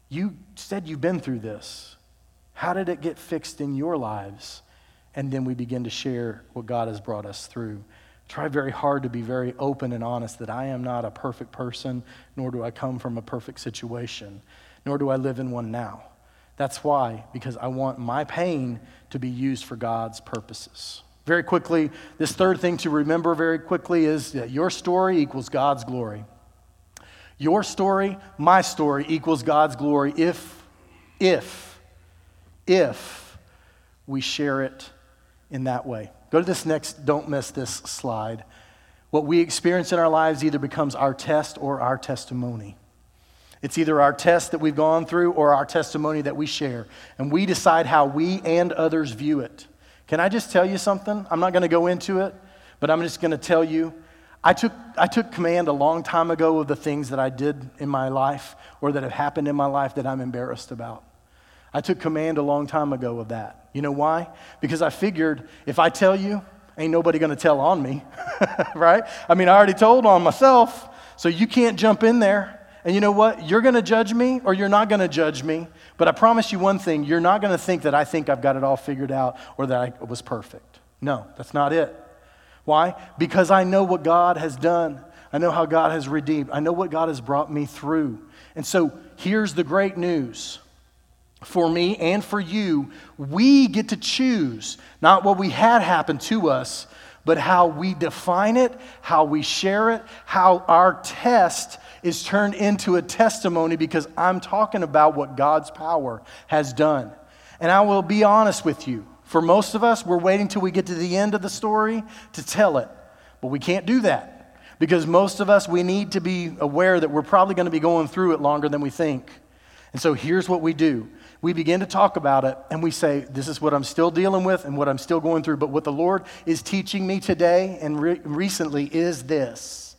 you said you've been through this. How did it get fixed in your lives? And then we begin to share what God has brought us through. Try very hard to be very open and honest that I am not a perfect person, nor do I come from a perfect situation, nor do I live in one now. That's why, because I want my pain to be used for God's purposes. Very quickly, this third thing to remember very quickly is that your story equals God's glory. Your story, my story equals God's glory if, if, if we share it in that way. Go to this next, don't miss this slide. What we experience in our lives either becomes our test or our testimony. It's either our test that we've gone through or our testimony that we share. And we decide how we and others view it. Can I just tell you something? I'm not going to go into it, but I'm just going to tell you. I took, I took command a long time ago of the things that I did in my life or that have happened in my life that I'm embarrassed about. I took command a long time ago of that. You know why? Because I figured if I tell you, ain't nobody going to tell on me, right? I mean, I already told on myself, so you can't jump in there. And you know what? You're going to judge me or you're not going to judge me. But I promise you one thing you're not going to think that I think I've got it all figured out or that I was perfect. No, that's not it. Why? Because I know what God has done. I know how God has redeemed. I know what God has brought me through. And so here's the great news for me and for you. We get to choose not what we had happen to us, but how we define it, how we share it, how our test is turned into a testimony because I'm talking about what God's power has done. And I will be honest with you. For most of us, we're waiting till we get to the end of the story to tell it. But we can't do that because most of us, we need to be aware that we're probably going to be going through it longer than we think. And so here's what we do we begin to talk about it and we say, This is what I'm still dealing with and what I'm still going through. But what the Lord is teaching me today and re- recently is this.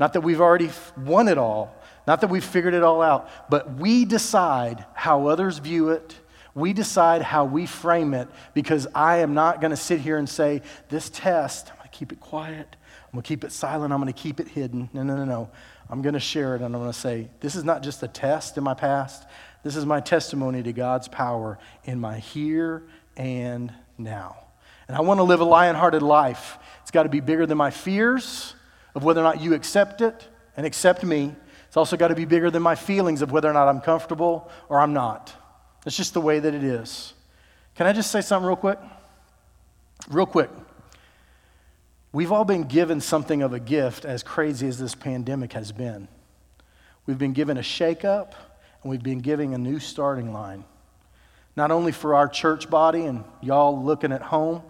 Not that we've already won it all, not that we've figured it all out, but we decide how others view it. We decide how we frame it because I am not going to sit here and say, This test, I'm going to keep it quiet. I'm going to keep it silent. I'm going to keep it hidden. No, no, no, no. I'm going to share it and I'm going to say, This is not just a test in my past. This is my testimony to God's power in my here and now. And I want to live a lion hearted life. It's got to be bigger than my fears of whether or not you accept it and accept me. It's also got to be bigger than my feelings of whether or not I'm comfortable or I'm not. It's just the way that it is. Can I just say something real quick? Real quick. We've all been given something of a gift, as crazy as this pandemic has been. We've been given a shakeup and we've been giving a new starting line. Not only for our church body and y'all looking at home,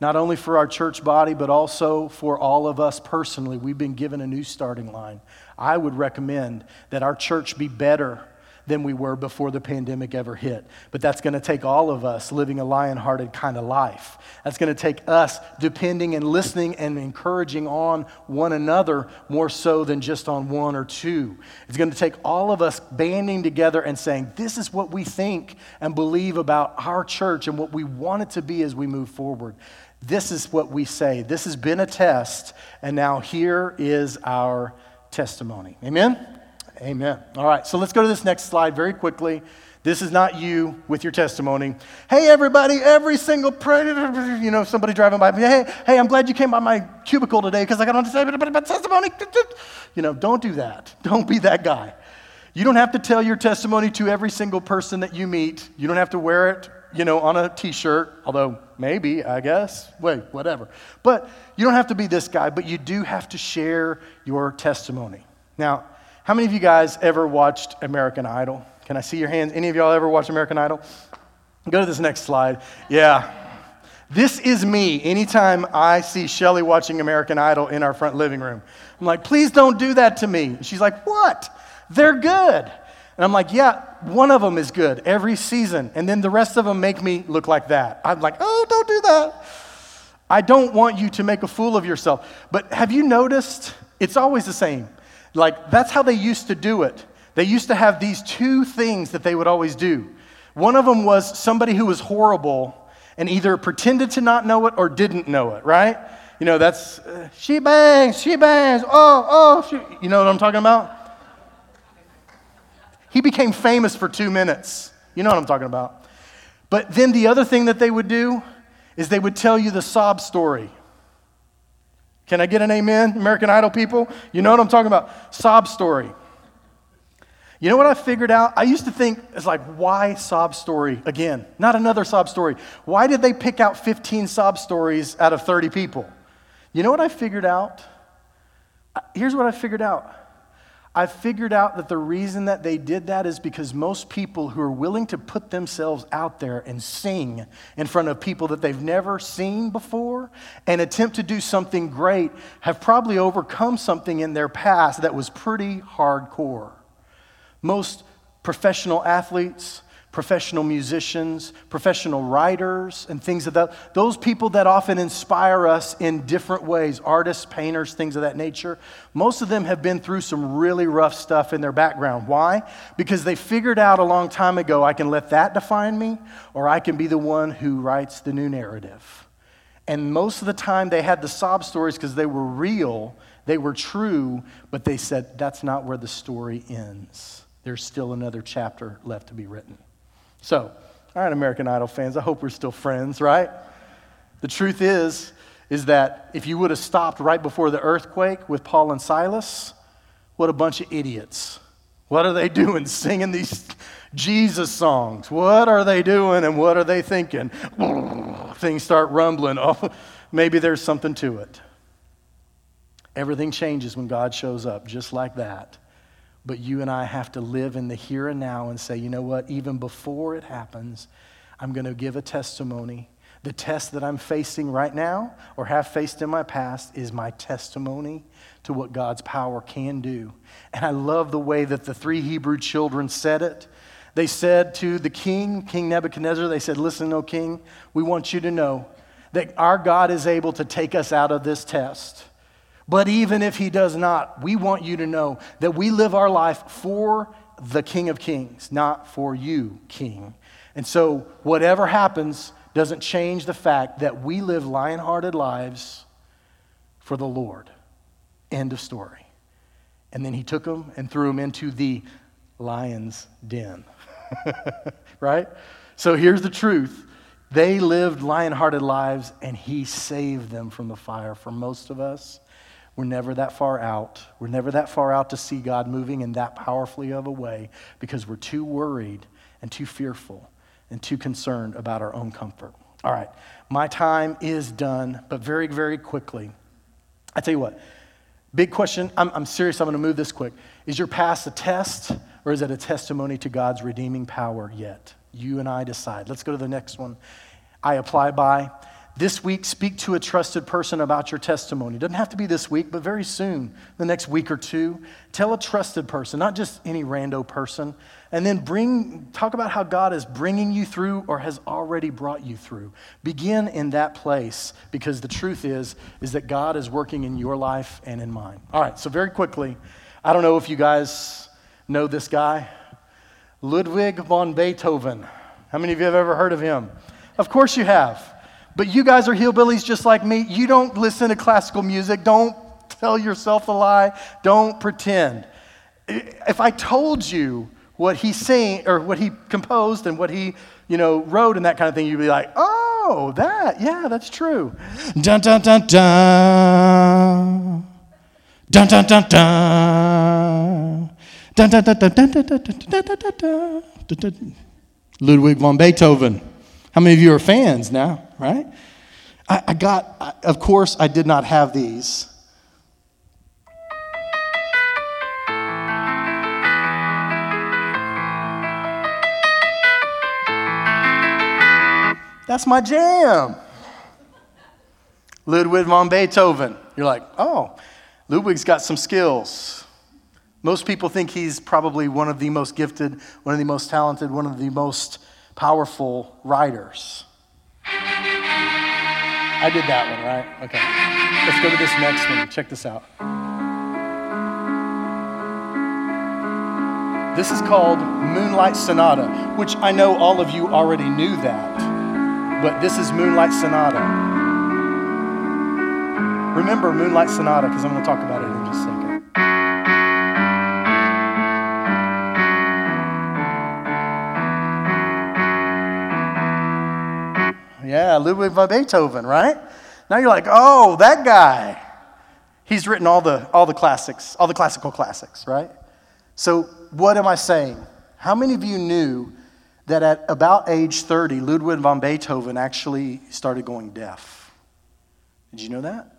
not only for our church body, but also for all of us personally. We've been given a new starting line. I would recommend that our church be better than we were before the pandemic ever hit. But that's going to take all of us living a lion hearted kind of life. That's going to take us depending and listening and encouraging on one another more so than just on one or two. It's going to take all of us banding together and saying, This is what we think and believe about our church and what we want it to be as we move forward. This is what we say. This has been a test, and now here is our testimony. Amen? Amen. All right, so let's go to this next slide very quickly. This is not you with your testimony. Hey, everybody, every single predator, you know, somebody driving by, hey, hey, I'm glad you came by my cubicle today because I got on to say about testimony. You know, don't do that. Don't be that guy. You don't have to tell your testimony to every single person that you meet. You don't have to wear it, you know, on a t shirt, although maybe, I guess. Wait, whatever. But you don't have to be this guy, but you do have to share your testimony. Now, how many of you guys ever watched American Idol? Can I see your hands? Any of y'all ever watched American Idol? Go to this next slide. Yeah. This is me anytime I see Shelly watching American Idol in our front living room. I'm like, please don't do that to me. she's like, what? They're good. And I'm like, yeah, one of them is good every season. And then the rest of them make me look like that. I'm like, oh, don't do that. I don't want you to make a fool of yourself. But have you noticed? It's always the same. Like, that's how they used to do it. They used to have these two things that they would always do. One of them was somebody who was horrible and either pretended to not know it or didn't know it, right? You know, that's uh, she bangs, she bangs, oh, oh, she, you know what I'm talking about? He became famous for two minutes. You know what I'm talking about. But then the other thing that they would do is they would tell you the sob story. Can I get an amen, American Idol people? You know what I'm talking about? Sob story. You know what I figured out? I used to think, it's like, why sob story again? Not another sob story. Why did they pick out 15 sob stories out of 30 people? You know what I figured out? Here's what I figured out I figured out that the reason that they did that is because most people who are willing to put themselves out there and sing in front of people that they've never seen before and attempt to do something great have probably overcome something in their past that was pretty hardcore. Most professional athletes, professional musicians, professional writers, and things of that. Those people that often inspire us in different ways, artists, painters, things of that nature, most of them have been through some really rough stuff in their background. Why? Because they figured out a long time ago I can let that define me, or I can be the one who writes the new narrative. And most of the time they had the sob stories because they were real, they were true, but they said that's not where the story ends. There's still another chapter left to be written. So, all right, American Idol fans, I hope we're still friends, right? The truth is, is that if you would have stopped right before the earthquake with Paul and Silas, what a bunch of idiots. What are they doing singing these Jesus songs? What are they doing and what are they thinking? Things start rumbling. Oh, maybe there's something to it. Everything changes when God shows up, just like that. But you and I have to live in the here and now and say, you know what, even before it happens, I'm going to give a testimony. The test that I'm facing right now or have faced in my past is my testimony to what God's power can do. And I love the way that the three Hebrew children said it. They said to the king, King Nebuchadnezzar, they said, Listen, O king, we want you to know that our God is able to take us out of this test. But even if he does not, we want you to know that we live our life for the King of Kings, not for you, King. And so, whatever happens doesn't change the fact that we live lion hearted lives for the Lord. End of story. And then he took them and threw them into the lion's den. right? So here's the truth they lived lion hearted lives, and he saved them from the fire. For most of us, we're never that far out. We're never that far out to see God moving in that powerfully of a way because we're too worried and too fearful and too concerned about our own comfort. All right, my time is done, but very, very quickly. I tell you what, big question. I'm, I'm serious, I'm going to move this quick. Is your past a test or is it a testimony to God's redeeming power yet? You and I decide. Let's go to the next one. I apply by This week, speak to a trusted person about your testimony. It Doesn't have to be this week, but very soon, the next week or two. Tell a trusted person, not just any rando person. And then bring, talk about how God is bringing you through or has already brought you through. Begin in that place because the truth is, is that God is working in your life and in mine. All right, so very quickly, I don't know if you guys know this guy, Ludwig von Beethoven. How many of you have ever heard of him? Of course you have. But you guys are hillbillies just like me. You don't listen to classical music. Don't tell yourself a lie. Don't pretend. If I told you what he sang or what he composed and what he, you know, wrote and that kind of thing, you'd be like, oh, that, yeah, that's true. Dun dun dun dun. Dun dun dun dun. Dun dun dun dun dun dun dun dun dun dun dun. Ludwig von Beethoven. How many of you are fans now, right? I, I got, I, of course, I did not have these. That's my jam. Ludwig von Beethoven. You're like, oh, Ludwig's got some skills. Most people think he's probably one of the most gifted, one of the most talented, one of the most powerful writers. I did that one, right? Okay. Let's go to this next one. Check this out. This is called Moonlight Sonata, which I know all of you already knew that, but this is Moonlight Sonata. Remember Moonlight Sonata because I'm going to talk about it in just a second. Yeah, Ludwig van Beethoven, right? Now you're like, oh, that guy. He's written all the, all the classics, all the classical classics, right? So, what am I saying? How many of you knew that at about age 30, Ludwig van Beethoven actually started going deaf? Did you know that?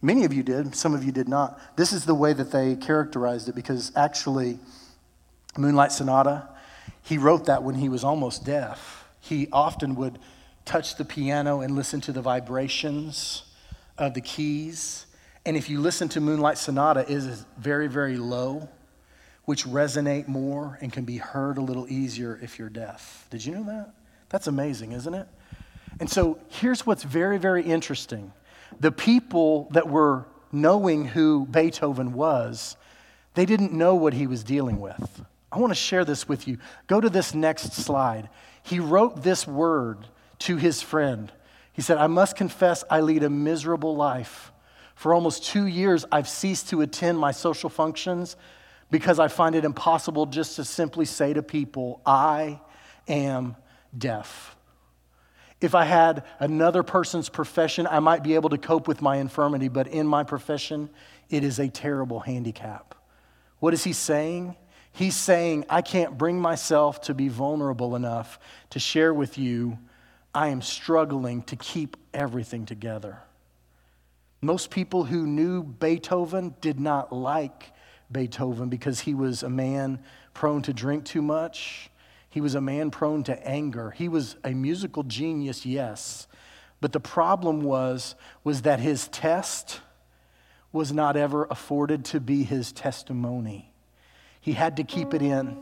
Many of you did, some of you did not. This is the way that they characterized it because actually, Moonlight Sonata, he wrote that when he was almost deaf. He often would touch the piano and listen to the vibrations of the keys. And if you listen to Moonlight Sonata, it is very, very low, which resonate more and can be heard a little easier if you're deaf. Did you know that? That's amazing, isn't it? And so here's what's very, very interesting. The people that were knowing who Beethoven was, they didn't know what he was dealing with. I want to share this with you. Go to this next slide. He wrote this word to his friend. He said, I must confess I lead a miserable life. For almost two years, I've ceased to attend my social functions because I find it impossible just to simply say to people, I am deaf. If I had another person's profession, I might be able to cope with my infirmity, but in my profession, it is a terrible handicap. What is he saying? He's saying, I can't bring myself to be vulnerable enough to share with you I am struggling to keep everything together. Most people who knew Beethoven did not like Beethoven because he was a man prone to drink too much. He was a man prone to anger. He was a musical genius, yes. But the problem was, was that his test was not ever afforded to be his testimony. He had to keep it in.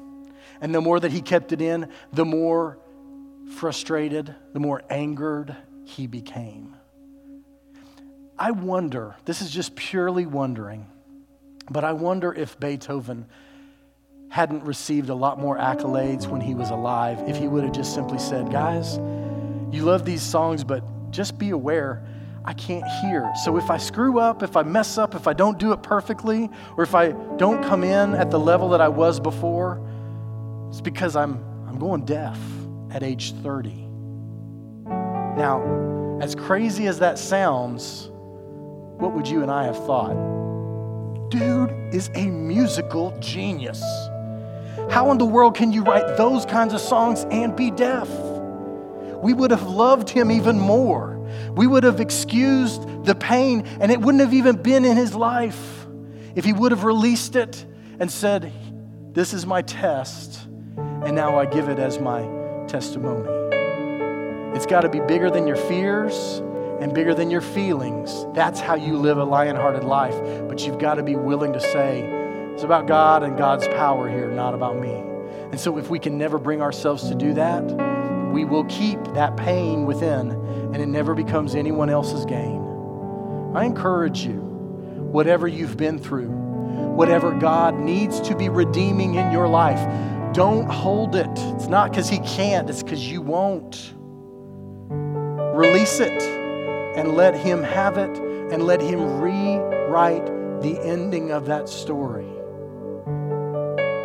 And the more that he kept it in, the more frustrated, the more angered he became. I wonder, this is just purely wondering, but I wonder if Beethoven hadn't received a lot more accolades when he was alive, if he would have just simply said, Guys, you love these songs, but just be aware I can't hear. So if I screw up, if I mess up, if I don't do it perfectly, or if I don't come in at the level that I was before, it's because I'm, I'm going deaf at age 30. Now, as crazy as that sounds, what would you and I have thought? Dude is a musical genius. How in the world can you write those kinds of songs and be deaf? We would have loved him even more. We would have excused the pain, and it wouldn't have even been in his life if he would have released it and said, This is my test, and now I give it as my testimony. It's got to be bigger than your fears, and bigger than your feelings. That's how you live a lion hearted life. But you've got to be willing to say, it's about God and God's power here, not about me. And so, if we can never bring ourselves to do that, we will keep that pain within and it never becomes anyone else's gain. I encourage you, whatever you've been through, whatever God needs to be redeeming in your life, don't hold it. It's not because He can't, it's because you won't. Release it and let Him have it and let Him rewrite the ending of that story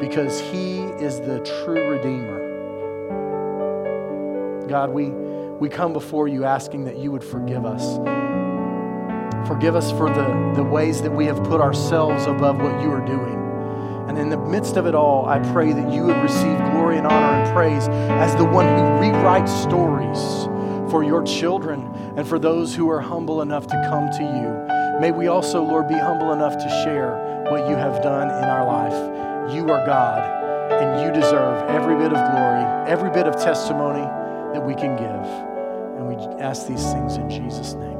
because He is the true Redeemer. God, we, we come before you asking that you would forgive us. Forgive us for the, the ways that we have put ourselves above what you are doing. And in the midst of it all, I pray that you would receive glory and honor and praise as the one who rewrites stories for your children and for those who are humble enough to come to you. May we also, Lord, be humble enough to share what you have done in our life. You are God, and you deserve every bit of glory, every bit of testimony that we can give. And we ask these things in Jesus' name.